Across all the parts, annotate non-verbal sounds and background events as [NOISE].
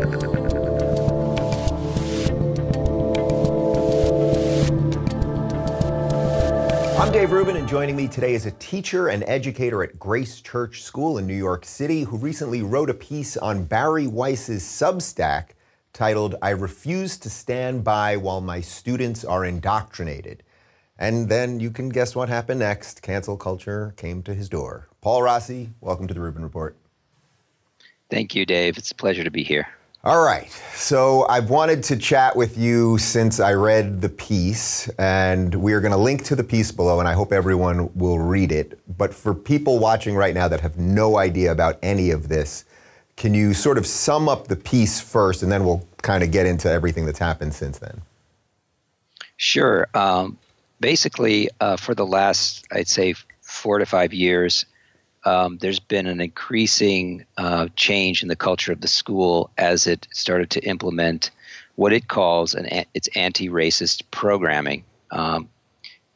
I'm Dave Rubin, and joining me today is a teacher and educator at Grace Church School in New York City who recently wrote a piece on Bari Weiss's Substack titled, I Refuse to Stand By While My Students Are Indoctrinated. And then you can guess what happened next. Cancel culture came to his door. Paul Rossi, welcome to the Rubin Report. Thank you, Dave. It's a pleasure to be here. All right. So I've wanted to chat with you since I read the piece, and we are going to link to the piece below, and I hope everyone will read it. But for people watching right now that have no idea about any of this, can you sort of sum up the piece first, and then we'll kind of get into everything that's happened since then? Sure. Um, basically, uh, for the last, I'd say, four to five years, um, there's been an increasing uh, change in the culture of the school as it started to implement what it calls an its anti-racist programming um,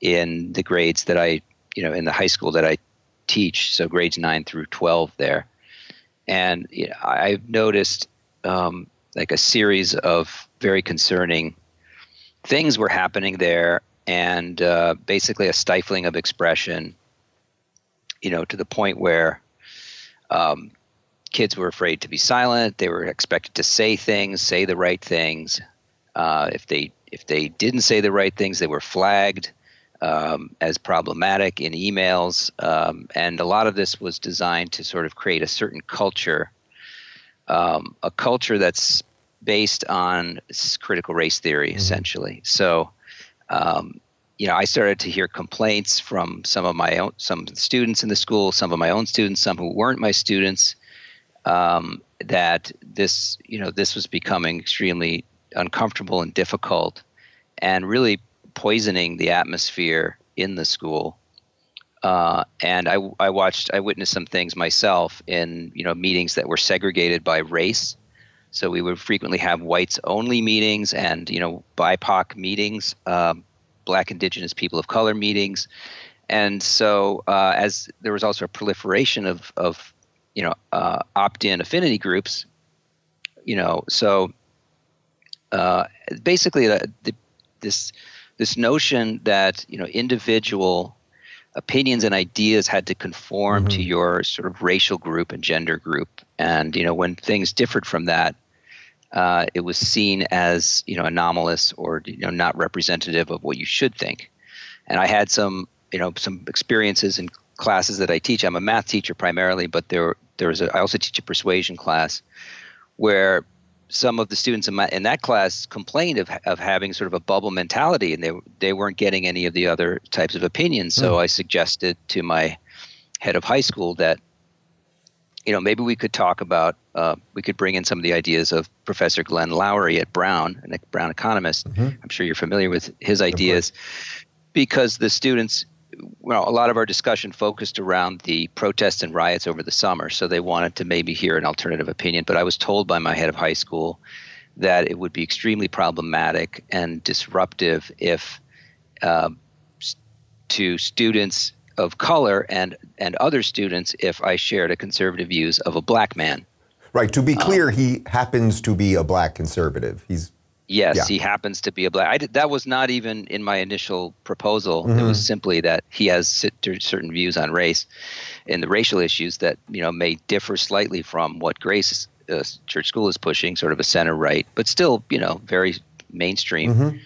in the grades that I, you know, in the high school that I teach, so grades nine through twelve there, and you know, I've noticed um, like a series of very concerning things were happening there, and uh, basically a stifling of expression you know, to the point where um, kids were afraid to be silent. They were expected to say things, say the right things. Uh, if they if they didn't say the right things, they were flagged um, as problematic in emails. Um, and a lot of this was designed to sort of create a certain culture, um, a culture that's based on critical race theory, mm-hmm. essentially. So, um, you know, I started to hear complaints from some of my own, some students in the school, some of my own students, some who weren't my students, um, that this, you know, this was becoming extremely uncomfortable and difficult, and really poisoning the atmosphere in the school. Uh, and I, I watched, I witnessed some things myself in, you know, meetings that were segregated by race. So we would frequently have whites only meetings and, you know, BIPOC meetings. Um, Black, Indigenous, people of color meetings, and so uh, as there was also a proliferation of of you know uh, opt-in affinity groups, you know, so uh, basically the, the, this this notion that you know individual opinions and ideas had to conform mm-hmm. to your sort of racial group and gender group and you know when things differed from that uh, it was seen as you know anomalous or you know not representative of what you should think. And I had some you know some experiences in classes that I teach. I'm a math teacher primarily, but there there was a, I also teach a persuasion class where some of the students in, my, in that class complained of, of having sort of a bubble mentality and they, they weren't getting any of the other types of opinions. So mm. I suggested to my head of high school that you know, maybe we could talk about, uh, we could bring in some of the ideas of Professor Glenn Loury at Brown, a Brown economist. Mm-hmm. I'm sure you're familiar with his ideas, because the students, well, a lot of our discussion focused around the protests and riots over the summer, so they wanted to maybe hear an alternative opinion. But I was told by my head of high school that it would be extremely problematic and disruptive if uh, to students of color and and other students if I shared a conservative views of a black man. Right. To be um, clear, um, he happens to be a black conservative. He's yes, yeah. he happens to be a black. I did, that was not even in my initial proposal. Mm-hmm. It was simply that he has certain views on race and the racial issues that you know may differ slightly from what Grace uh, Church School is pushing, sort of a center right, but still you know very mainstream. Mm-hmm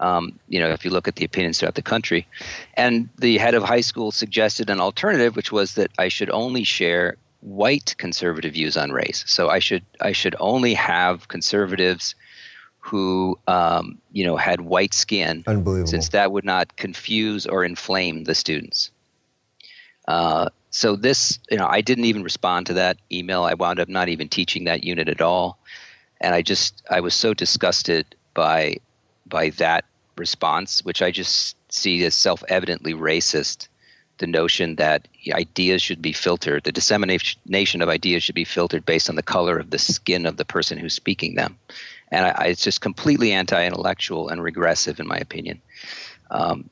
um, you know, if you look at the opinions throughout the country. And the head of high school suggested an alternative, which was that I should only share white conservative views on race. So I should I should only have conservatives who um, you know had white skin, Unbelievable. since that would not confuse or inflame the students. Uh, so this, you know, I didn't even respond to that email. I wound up not even teaching that unit at all, and I just I was so disgusted by by that response, which I just see as self evidently racist. The notion that ideas should be filtered, the dissemination of ideas should be filtered based on the color of the skin of the person who's speaking them. And I, I, it's just completely anti intellectual and regressive, in my opinion. Um,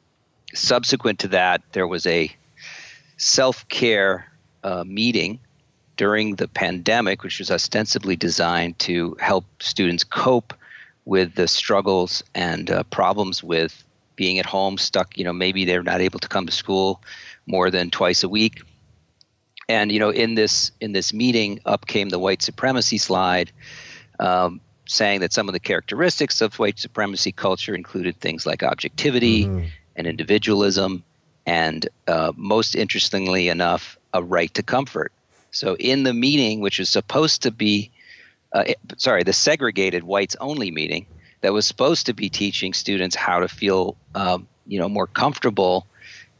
subsequent to that, there was a self care uh, meeting during the pandemic, which was ostensibly designed to help students cope with the struggles and uh, problems with being at home, stuck, you know, maybe they're not able to come to school more than twice a week. And you know, in this in this meeting, up came the white supremacy slide, um, saying that some of the characteristics of white supremacy culture included things like objectivity mm-hmm. and individualism, and uh, most interestingly enough, a right to comfort. So in the meeting, which was supposed to be, uh, sorry, the segregated whites only meeting that was supposed to be teaching students how to feel, um, you know, more comfortable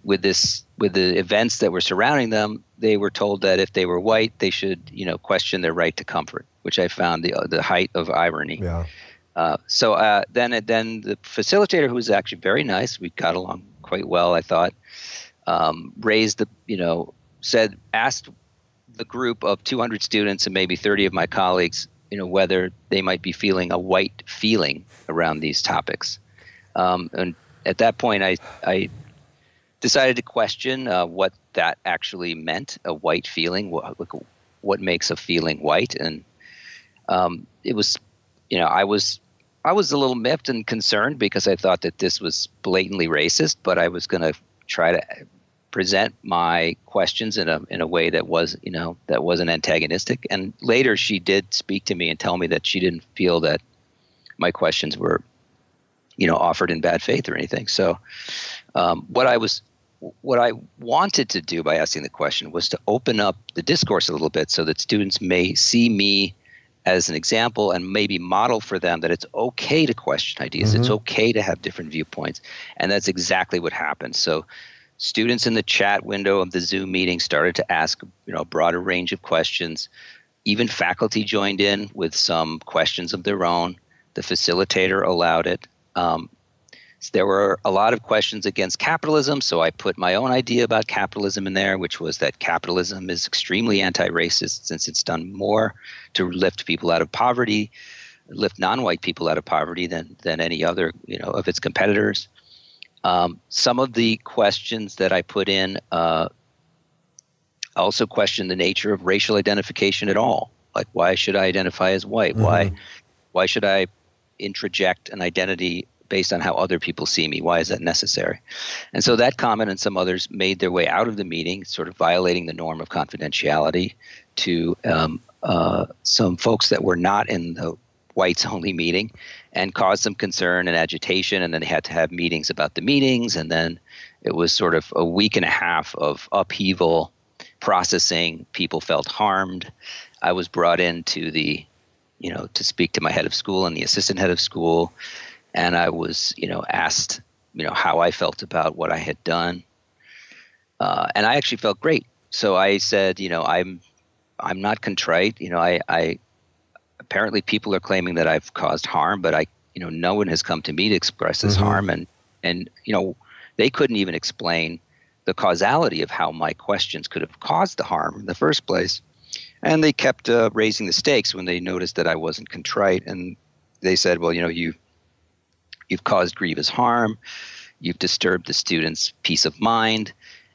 with this with the events that were surrounding them. They were told that if they were white, they should, you know, question their right to comfort, which I found the uh, the height of irony. Yeah. Uh, so uh, then, then the facilitator, who was actually very nice, we got along quite well, I thought, um, raised the, you know, said, asked the group of 200 students and maybe 30 of my colleagues, you know, whether they might be feeling a white feeling around these topics. Um, and at that point, I, I decided to question uh, what that actually meant, a white feeling, what, what makes a feeling white. And um, it was, you know, I was I was a little miffed and concerned because I thought that this was blatantly racist, but I was going to try to present my questions in a in a way that was you know that wasn't antagonistic. And later she did speak to me and tell me that she didn't feel that my questions were you know offered in bad faith or anything. So um, what I was what I wanted to do by asking the question was to open up the discourse a little bit so that students may see me as an example and maybe model for them that it's okay to question ideas. Mm-hmm. It's okay to have different viewpoints. And that's exactly what happened. So students in the chat window of the Zoom meeting started to ask, you know, a broader range of questions. Even faculty joined in with some questions of their own. The facilitator allowed it. Um, there were a lot of questions against capitalism, so I put my own idea about capitalism in there, which was that capitalism is extremely anti racist since it's done more to lift people out of poverty, lift non white people out of poverty than, than any other you know, of its competitors. Um, some of the questions that I put in uh, also question the nature of racial identification at all. Like, why should I identify as white? Mm-hmm. Why, why should I introject an identity based on how other people see me? Why is that necessary? And so that comment and some others made their way out of the meeting, sort of violating the norm of confidentiality to um, uh, some folks that were not in the whites [LAUGHS] only meeting and caused some concern and agitation. And then they had to have meetings about the meetings. And then it was sort of a week and a half of upheaval, processing. People felt harmed. I was brought in to the, you know, to speak to my head of school and the assistant head of school. And I was, you know, asked, you know, how I felt about what I had done. Uh, and I actually felt great. So I said, you know, I'm, I'm not contrite. You know, I, I, apparently people are claiming that I've caused harm, but I, you know, no one has come to me to express this mm-hmm. harm, and and you know, they couldn't even explain the causality of how my questions could have caused the harm in the first place, and they kept uh, raising the stakes when they noticed that I wasn't contrite, and they said, well, you know, you you've caused grievous harm, you've disturbed the student's peace of mind.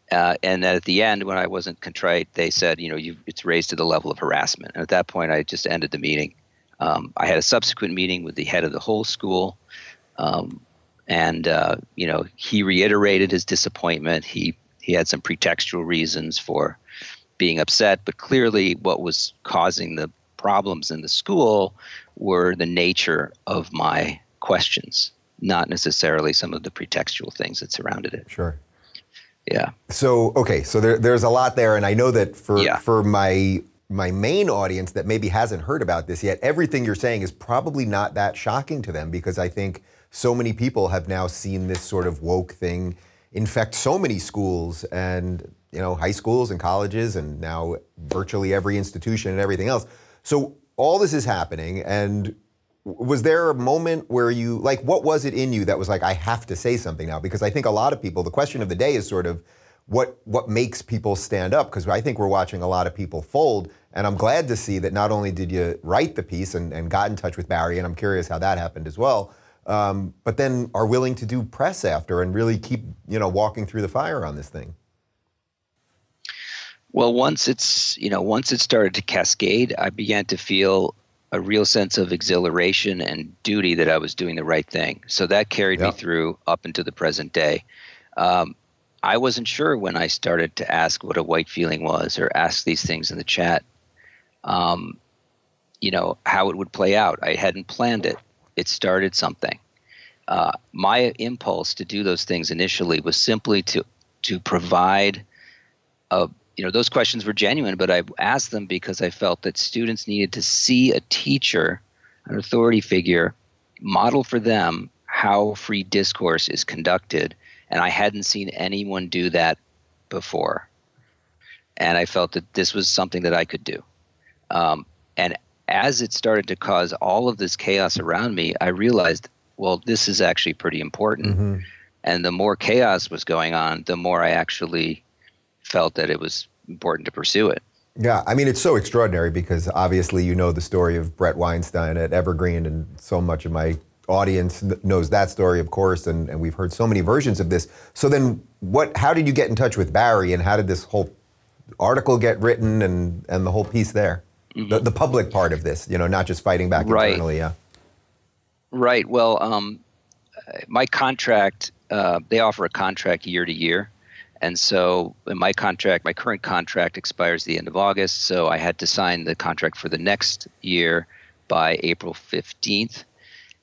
Uh, and at the end, when I wasn't contrite, they said, you know, it's raised to the level of harassment. And at that point, I just ended the meeting. Um, I had a subsequent meeting with the head of the whole school, um, and uh, you know he reiterated his disappointment. He he had some pretextual reasons for being upset, but clearly what was causing the problems in the school were the nature of my questions, not necessarily some of the pretextual things that surrounded it. Sure. Yeah. So okay, so there, there's a lot there, and I know that for yeah. for my my main audience that maybe hasn't heard about this yet, everything you're saying is probably not that shocking to them because I think so many people have now seen this sort of woke thing infect so many schools and you know high schools and colleges and now virtually every institution and everything else. So all this is happening and was there a moment where you like what was it in you that was like I have to say something now because I think a lot of people the question of the day is sort of what what makes people stand up because I think we're watching a lot of people fold and I'm glad to see that not only did you write the piece and, and got in touch with Bari and I'm curious how that happened as well um, but then are willing to do press after and really keep you know walking through the fire on this thing Well, once it's you know once it started to cascade, I began to feel a real sense of exhilaration and duty that I was doing the right thing. So that carried yep. me through up into the present day. Um, I wasn't sure when I started to ask what a white feeling was or ask these things in the chat, um, you know, how it would play out. I hadn't planned it. It started something. Uh, my impulse to do those things initially was simply to to provide a you know those questions were genuine but i asked them because i felt that students needed to see a teacher an authority figure model for them how free discourse is conducted and i hadn't seen anyone do that before and i felt that this was something that i could do um, and as it started to cause all of this chaos around me i realized well this is actually pretty important mm-hmm. and the more chaos was going on the more i actually felt that it was important to pursue it. Yeah, I mean, it's so extraordinary because obviously you know the story of Bret Weinstein at Evergreen, and so much of my audience knows that story, of course, and, and we've heard so many versions of this. So then, what? How did you get in touch with Bari, and how did this whole article get written, and and the whole piece there, mm-hmm. the, the public part of this, you know, not just fighting back right. internally, yeah. Right. Well, um, my contract, uh, they offer a contract year to year. And so my contract, my current contract expires the end of August. So I had to sign the contract for the next year by April 15th.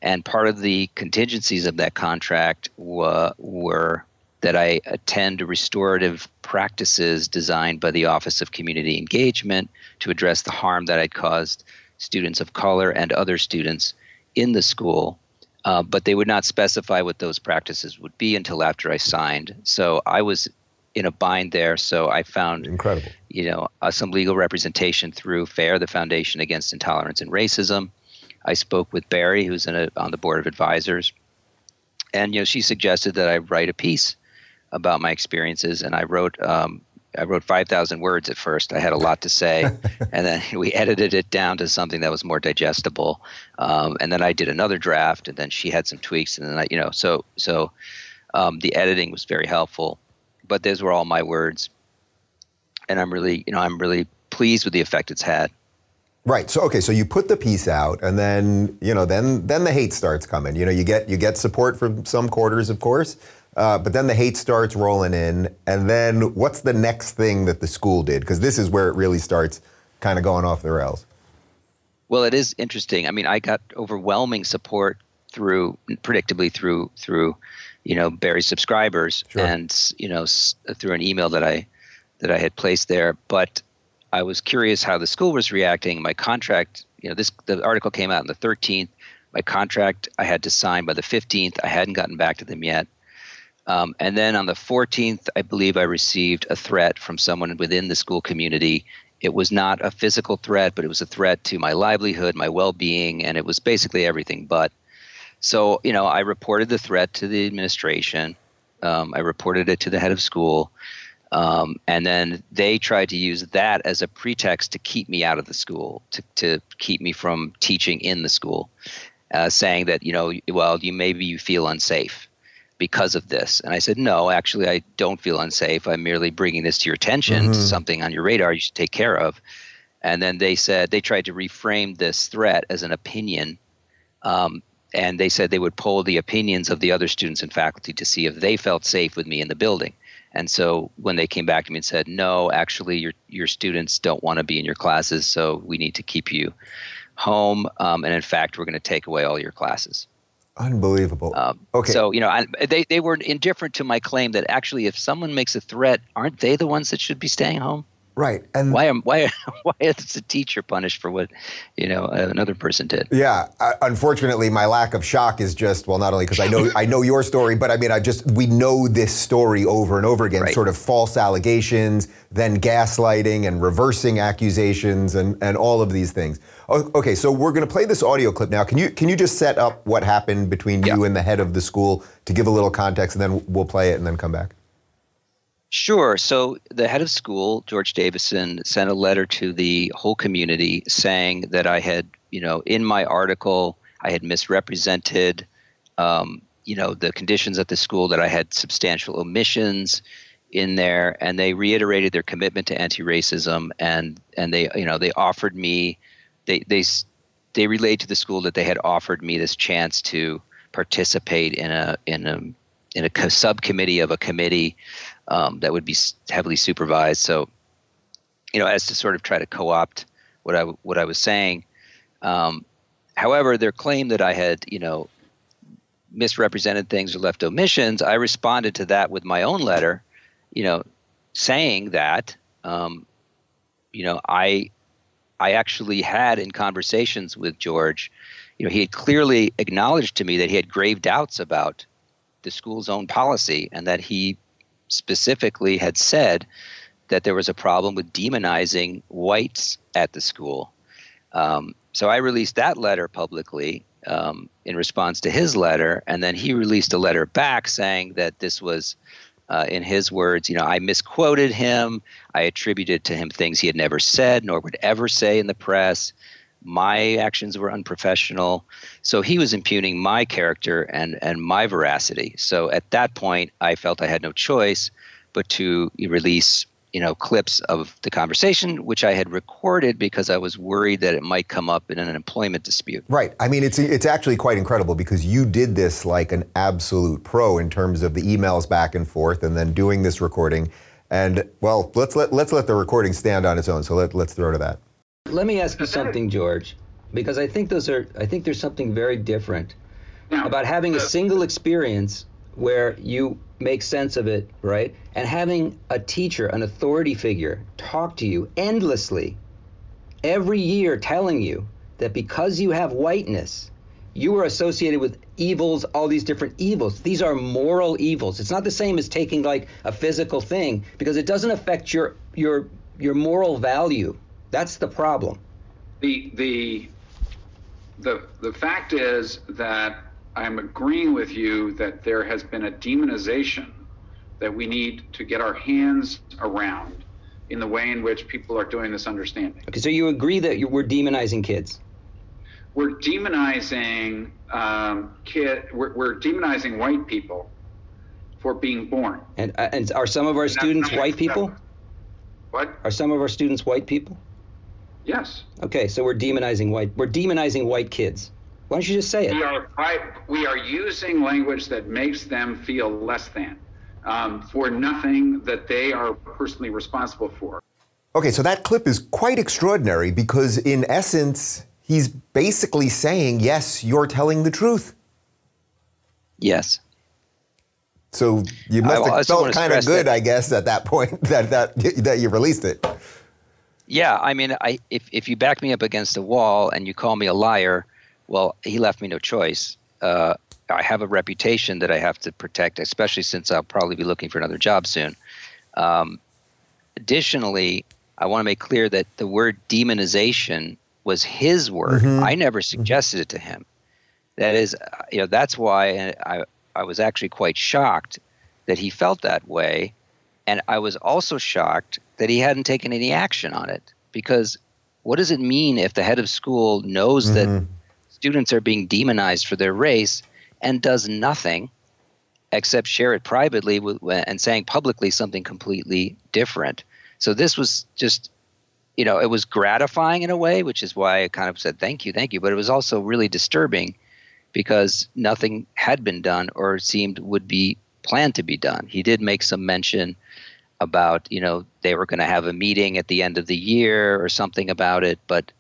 And part of the contingencies of that contract wa- were that I attend restorative practices designed by the Office of Community Engagement to address the harm that I'd caused students of color and other students in the school uh, but they would not specify what those practices would be until after I signed. So I was in a bind there. So I found incredible, you know, uh, some legal representation through FAIR, the Foundation Against Intolerance and Racism. I spoke with Bari, who's a, on the board of advisors, and you know, she suggested that I write a piece about my experiences, and I wrote. Um, I wrote 5,000 words at first. I had a lot to say, [LAUGHS] and then we edited it down to something that was more digestible. Um, and then I did another draft, and then she had some tweaks, and then I, you know, so so um, the editing was very helpful but those were all my words, and I'm really, you know, I'm really pleased with the effect it's had. Right. So okay. So you put the piece out, and then you know, then then the hate starts coming. You know, you get you get support from some quarters, of course, uh, but then the hate starts rolling in, and then what's the next thing that the school did? Because this is where it really starts kind of going off the rails. Well, it is interesting. I mean, I got overwhelming support through, predictably through through you know Bari's subscribers sure. and you know through an email that I that I had placed there. But I was curious how the school was reacting. My contract, you know, this the article came out on the 13th. My contract I had to sign by the 15th. I hadn't gotten back to them yet. Um, and then on the 14th, I believe I received a threat from someone within the school community. It was not a physical threat, but it was a threat to my livelihood, my well being, and it was basically everything but. So, you know, I reported the threat to the administration. Um, I reported it to the head of school. Um, and then they tried to use that as a pretext to keep me out of the school, to, to keep me from teaching in the school, uh, saying that, you know, well, you maybe you feel unsafe because of this. And I said, no, actually, I don't feel unsafe. I'm merely bringing this to your attention, mm-hmm. something on your radar you should take care of. And then they said they tried to reframe this threat as an opinion um, and they said they would poll the opinions of the other students and faculty to see if they felt safe with me in the building. And so when they came back to me and said, "No, actually, your your students don't want to be in your classes, so we need to keep you home, um, and in fact, we're going to take away all your classes." Unbelievable. Um, okay. So you know, I, they they were indifferent to my claim that actually, if someone makes a threat, aren't they the ones that should be staying home? Right. And why am why [LAUGHS] why is the teacher punished for what you know another person did? Yeah. Uh, unfortunately, my lack of shock is just well, not only because I know I know your story, but I mean I just we know this story over and over again. Right. Sort of false allegations, then gaslighting and reversing accusations, and and all of these things. Okay, so we're going to play this audio clip now. Can you can you just set up what happened between yeah. you and the head of the school to give a little context, and then we'll play it and then come back. Sure. So the head of school, George Davison, sent a letter to the whole community saying that I had, you know, in my article, I had misrepresented, um, you know, the conditions at the school, that I had substantial omissions in there, and they reiterated their commitment to anti-racism, and and they you know they offered me, they they they relayed to the school that they had offered me this chance to participate in a in a in a subcommittee of a committee um, that would be heavily supervised. So, you know, as to sort of try to co-opt what I what I was saying. Um, however, their claim that I had, you know, misrepresented things or left omissions, I responded to that with my own letter, you know, saying that, um, you know, I I actually had in conversations with George, you know, he had clearly acknowledged to me that he had grave doubts about the school's own policy and that he specifically had said that there was a problem with demonizing whites at the school. Um, so I released that letter publicly um, in response to his letter, and then he released a letter back saying that this was, uh, in his words, you know, I misquoted him. I attributed to him things he had never said nor would ever say in the press my actions were unprofessional. So he was impugning my character and, and my veracity. So at that point, I felt I had no choice but to release you know clips of the conversation which I had recorded because I was worried that it might come up in an employment dispute. Right. I mean it's it's actually quite incredible because you did this like an absolute pro in terms of the emails back and forth and then doing this recording and well let's let let's let the recording stand on its own so let, let's throw to that. Let me ask you something, George, because I think those are I think there's something very different now, about having a single experience where you make sense of it, right? And having a teacher, an authority figure, talk to you endlessly every year telling you that because you have whiteness, you are associated with evils, all these different evils. These are moral evils. It's not the same as taking like a physical thing because it doesn't affect your your your moral value. That's the problem. The the the the fact is that I'm agreeing with you that there has been a demonization that we need to get our hands around in the way in which people are doing this understanding. Okay, so you agree that you, we're demonizing kids? We're demonizing um, kid. We're, we're, demonizing white people for being born. And uh, and are some of our students white people? What? Are some of our students white people? Yes. Okay, so we're demonizing white. We're demonizing white kids. Why don't you just say it? We are, we are using language that makes them feel less than um, for nothing that they are personally responsible for. Okay, so that clip is quite extraordinary because, in essence, he's basically saying, yes, you're telling the truth. Yes. So you must I, have I felt kind of good, that, I guess, at that point [LAUGHS] that, that, that you released it. Yeah, I mean, I if if you back me up against a wall and you call me a liar, well, he left me no choice. Uh, I have a reputation that I have to protect, especially since I'll probably be looking for another job soon. Um, additionally, I want to make clear that the word demonization was his word. Mm-hmm. I never mm-hmm. suggested it to him. That is, you know, that's why I I was actually quite shocked that he felt that way, and I was also shocked that he hadn't taken any action on it. Because what does it mean if the head of school knows mm-hmm. that students are being demonized for their race and does nothing except share it privately with, and saying publicly something completely different? So this was just, you know, it was gratifying in a way, which is why I kind of said thank you, thank you. But it was also really disturbing because nothing had been done or seemed would be planned to be done. He did make some mention about you know they were going to have a meeting at the end of the year or something about it, but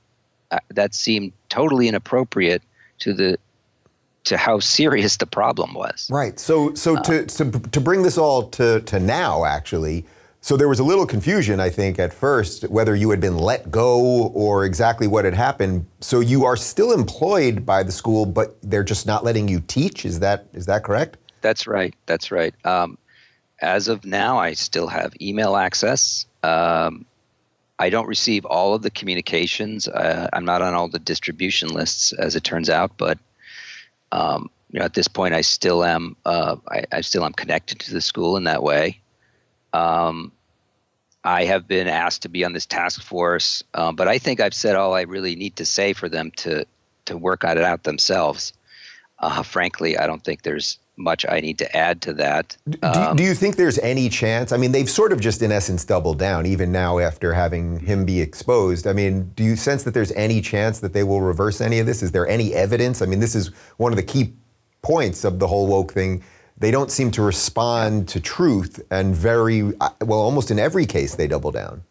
uh, that seemed totally inappropriate to the to how serious the problem was. Right. So so uh, to, to to bring this all to to now actually. So there was a little confusion, I think, at first, whether you had been let go or exactly what had happened. So you are still employed by the school, but they're just not letting you teach. Is that is that correct? That's right. That's right. Um, as of now, I still have email access. Um, I don't receive all of the communications. Uh, I'm not on all the distribution lists, as it turns out, but um, you know, at this point, I still am. Uh, I, I, still am connected to the school in that way. Um, I have been asked to be on this task force, uh, but I think I've said all I really need to say for them to to work it out themselves. Uh, frankly, I don't think there's much I need to add to that. Do, um, do, you think there's any chance? I mean, they've sort of just, in essence, doubled down, even now after having him be exposed. I mean, do you sense that there's any chance that they will reverse any of this? Is there any evidence? I mean, this is one of the key points of the whole woke thing. They don't seem to respond to truth, and very uh, well, almost in every case, they double down.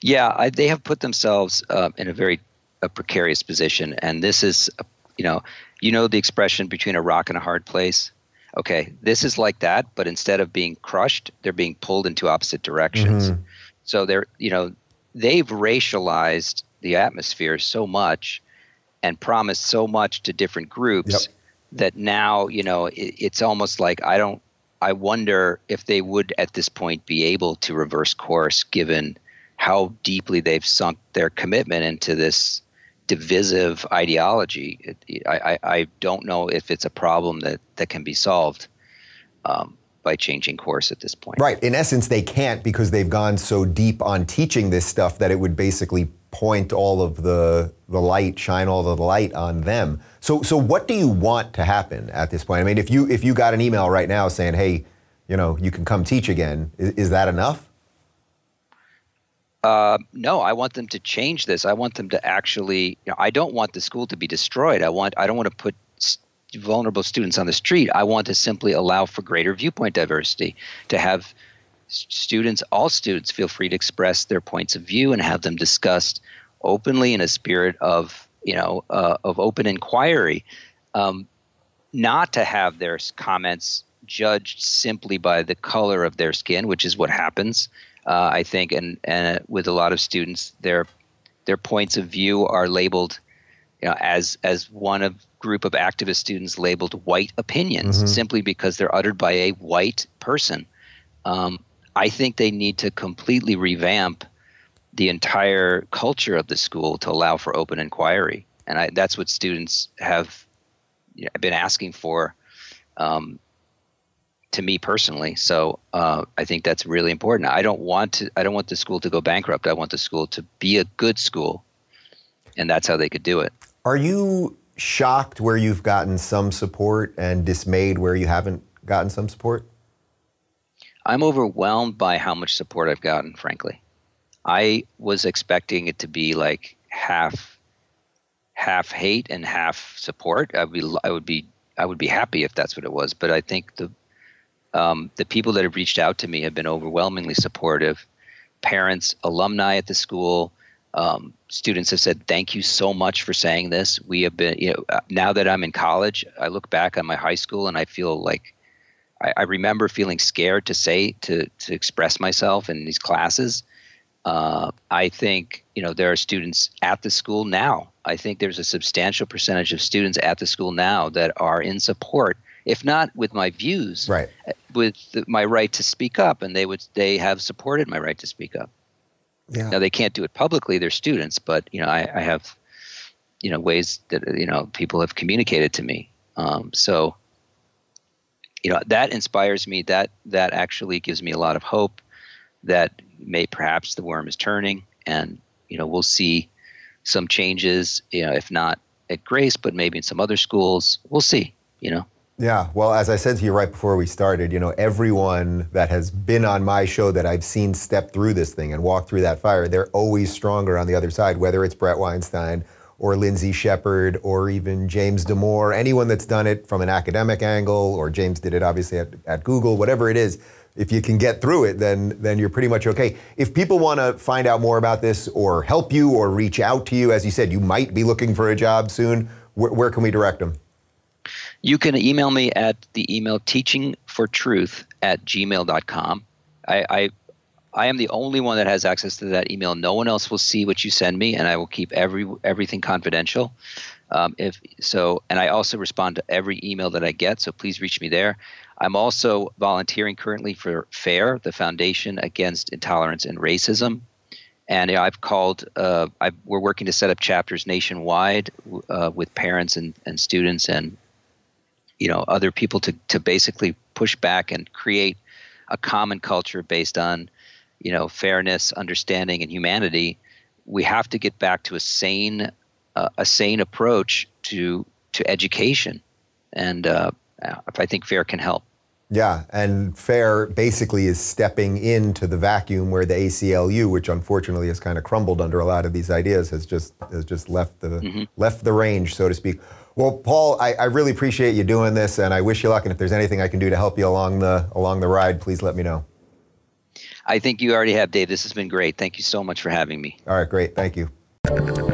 Yeah, I, they have put themselves uh, in a very a precarious position, and this is, you know, you know the expression between a rock and a hard place. Okay, this is like that, but instead of being crushed, they're being pulled into opposite directions. Mm-hmm. So they're, you know, they've racialized the atmosphere so much and promised so much to different groups yep. that now, you know, it, it's almost like I don't. I wonder if they would at this point be able to reverse course given how deeply they've sunk their commitment into this divisive ideology. It, I, I, don't know if it's a problem that, that can be solved um, by changing course at this point. Right. In essence, they can't because they've gone so deep on teaching this stuff that it would basically point all of the the light, shine all of the light on them. So so what do you want to happen at this point? I mean, if you if you got an email right now saying, "Hey, you know, you can come teach again," is, is that enough? Uh, no, I want them to change this. I want them to actually. You know, I don't want the school to be destroyed. I want. I don't want to put vulnerable students on the street. I want to simply allow for greater viewpoint diversity. To have students, all students, feel free to express their points of view and have them discussed openly in a spirit of you know uh, of open inquiry. Um, not to have their comments judged simply by the color of their skin, which is what happens uh, I think, and and with a lot of students, their their points of view are labeled, you know, as as one of group of activist students labeled white opinions mm-hmm. simply because they're uttered by a white person. Um, I think they need to completely revamp the entire culture of the school to allow for open inquiry, and I, that's what students have you know, been asking for. Um, to me personally. So uh, I think that's really important. I don't want to. I don't want the school to go bankrupt. I want the school to be a good school, and that's how they could do it. Are you shocked where you've gotten some support and dismayed where you haven't gotten some support? I'm overwhelmed by how much support I've gotten. Frankly, I was expecting it to be like half half hate and half support. I would be I would be I would be happy if that's what it was. But I think the um, the people that have reached out to me have been overwhelmingly supportive. Parents, alumni at the school, um, students have said, "Thank you so much for saying this." We have been, you know, uh, now that I'm in college, I look back on my high school and I feel like I, I remember feeling scared to say to to express myself in these classes. Uh, I think you know there are students at the school now. I think there's a substantial percentage of students at the school now that are in support if not with my views, right. with the, my right to speak up, and they would they have supported my right to speak up. Yeah. Now they can't do it publicly; they're students, but you know I, I have you know ways that you know people have communicated to me. Um, so you know that inspires me. That that actually gives me a lot of hope that may perhaps the worm is turning, and you know we'll see some changes. You know, if not at Grace, but maybe in some other schools, we'll see. You know. Yeah, well, as I said to you right before we started, you know, everyone that has been on my show that I've seen step through this thing and walk through that fire, they're always stronger on the other side, whether it's Bret Weinstein or Lindsay Shepherd or even James Damore, anyone that's done it from an academic angle, or James did it obviously at, at Google, whatever it is, if you can get through it, then then you're pretty much okay. If people want to find out more about this or help you or reach out to you, as you said, you might be looking for a job soon. Where, where can we direct them? You can email me at the email teachingfortruth at gmail.com. I, I I am the only one that has access to that email. No one else will see what you send me, and I will keep every everything confidential. Um, if so, and I also respond to every email that I get. So please reach me there. I'm also volunteering currently for FAIR, the Foundation Against Intolerance and Racism, and you know, I've called. Uh, I've, we're working to set up chapters nationwide uh, with parents and, and students and you know other people to to basically push back and create a common culture based on you know fairness, understanding, and humanity. We have to get back to a sane uh, a sane approach to to education, and uh, I think FAIR can help. Yeah, and FAIR basically is stepping into the vacuum where the ACLU, which unfortunately has kind of crumbled under a lot of these ideas, has just has just left the mm-hmm. left the range, so to speak. Well, Paul, I, I, really appreciate you doing this, and I wish you luck. And if there's anything I can do to help you along the along the ride, please let me know. I think you already have, Dave. This has been great. Thank you so much for having me. All right, great. Thank you.